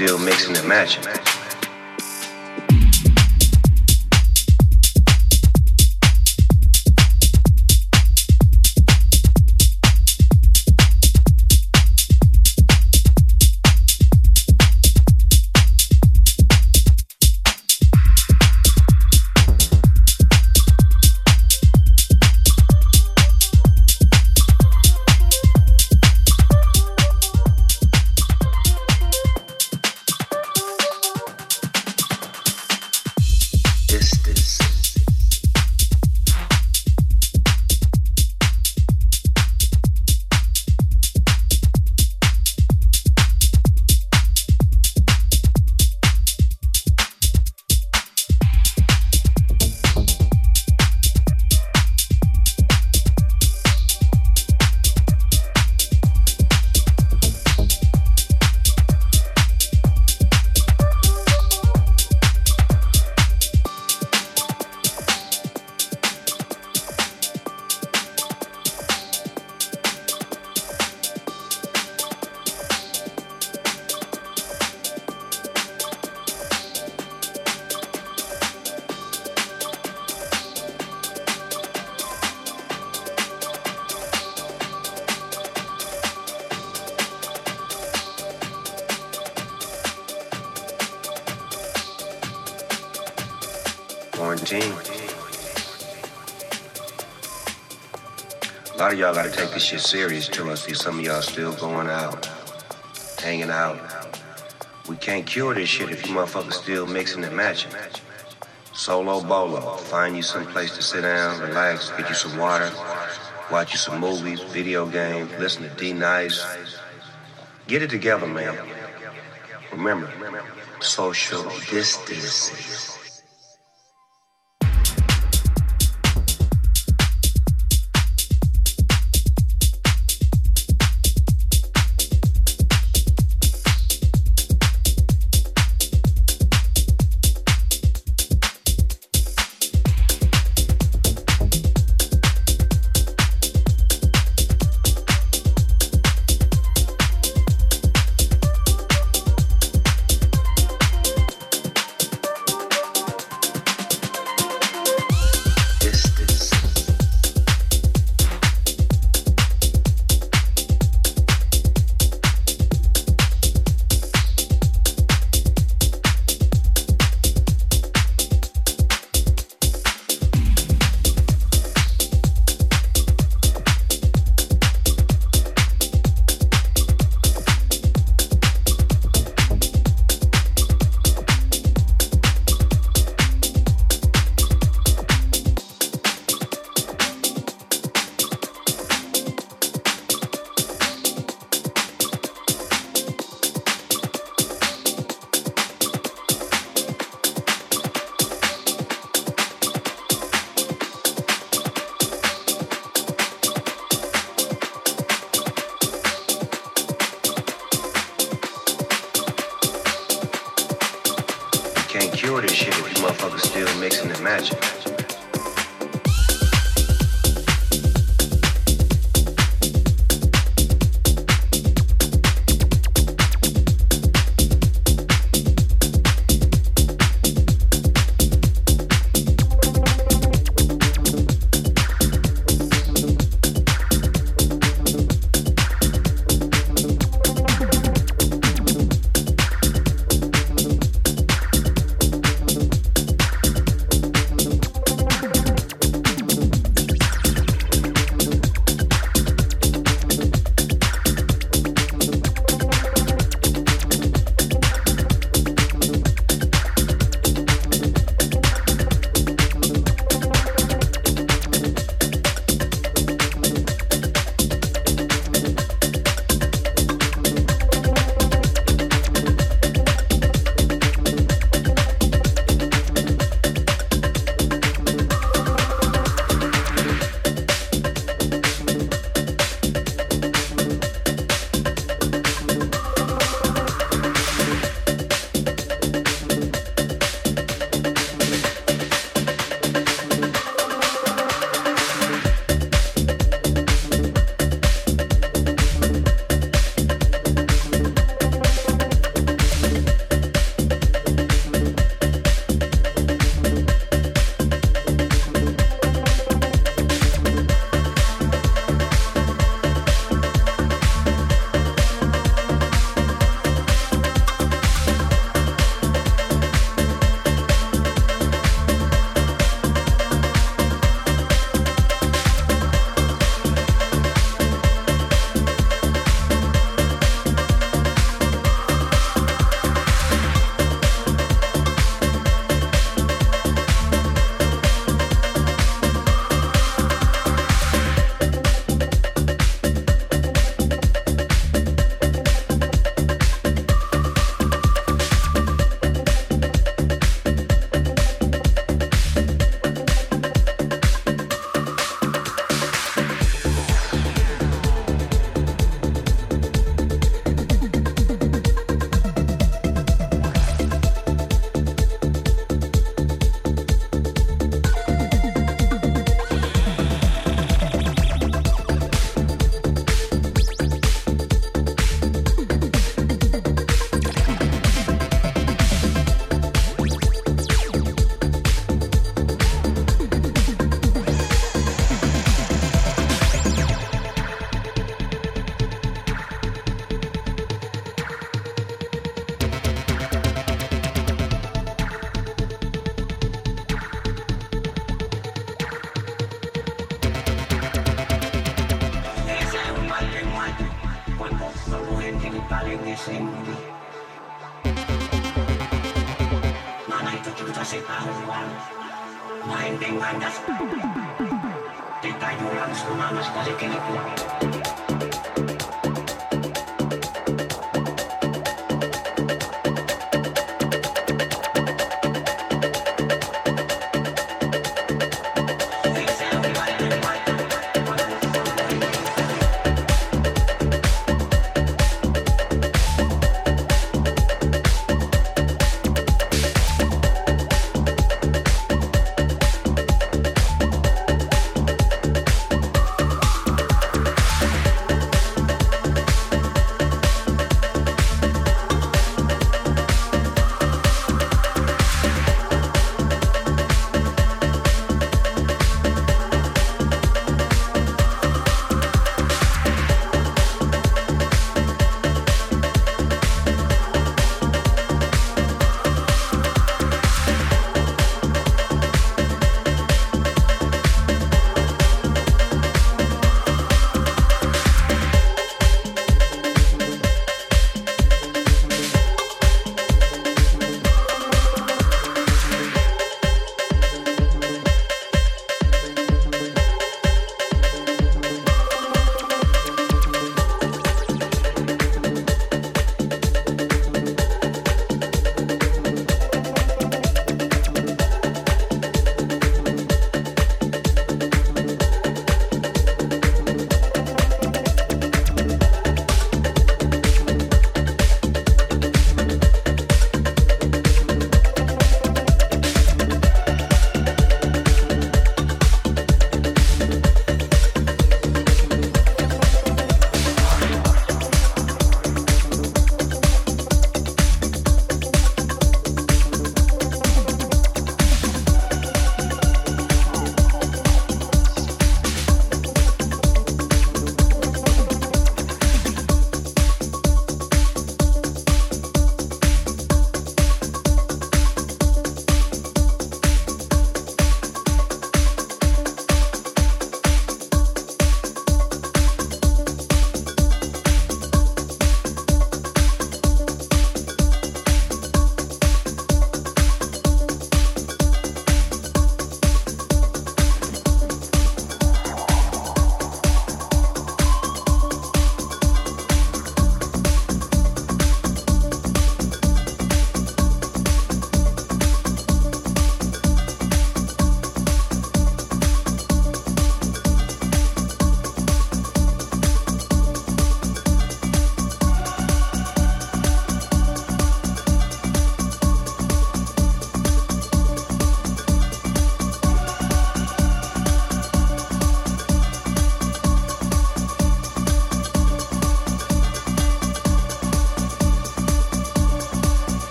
still mixing and matching. Y'all gotta take this shit serious till I see some of y'all still going out, hanging out. We can't cure this shit if you motherfuckers still mixing and matching. Solo bolo, find you some place to sit down, relax, get you some water, watch you some movies, video games, listen to D Nice. Get it together, man. Remember, social distancing.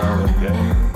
now, okay?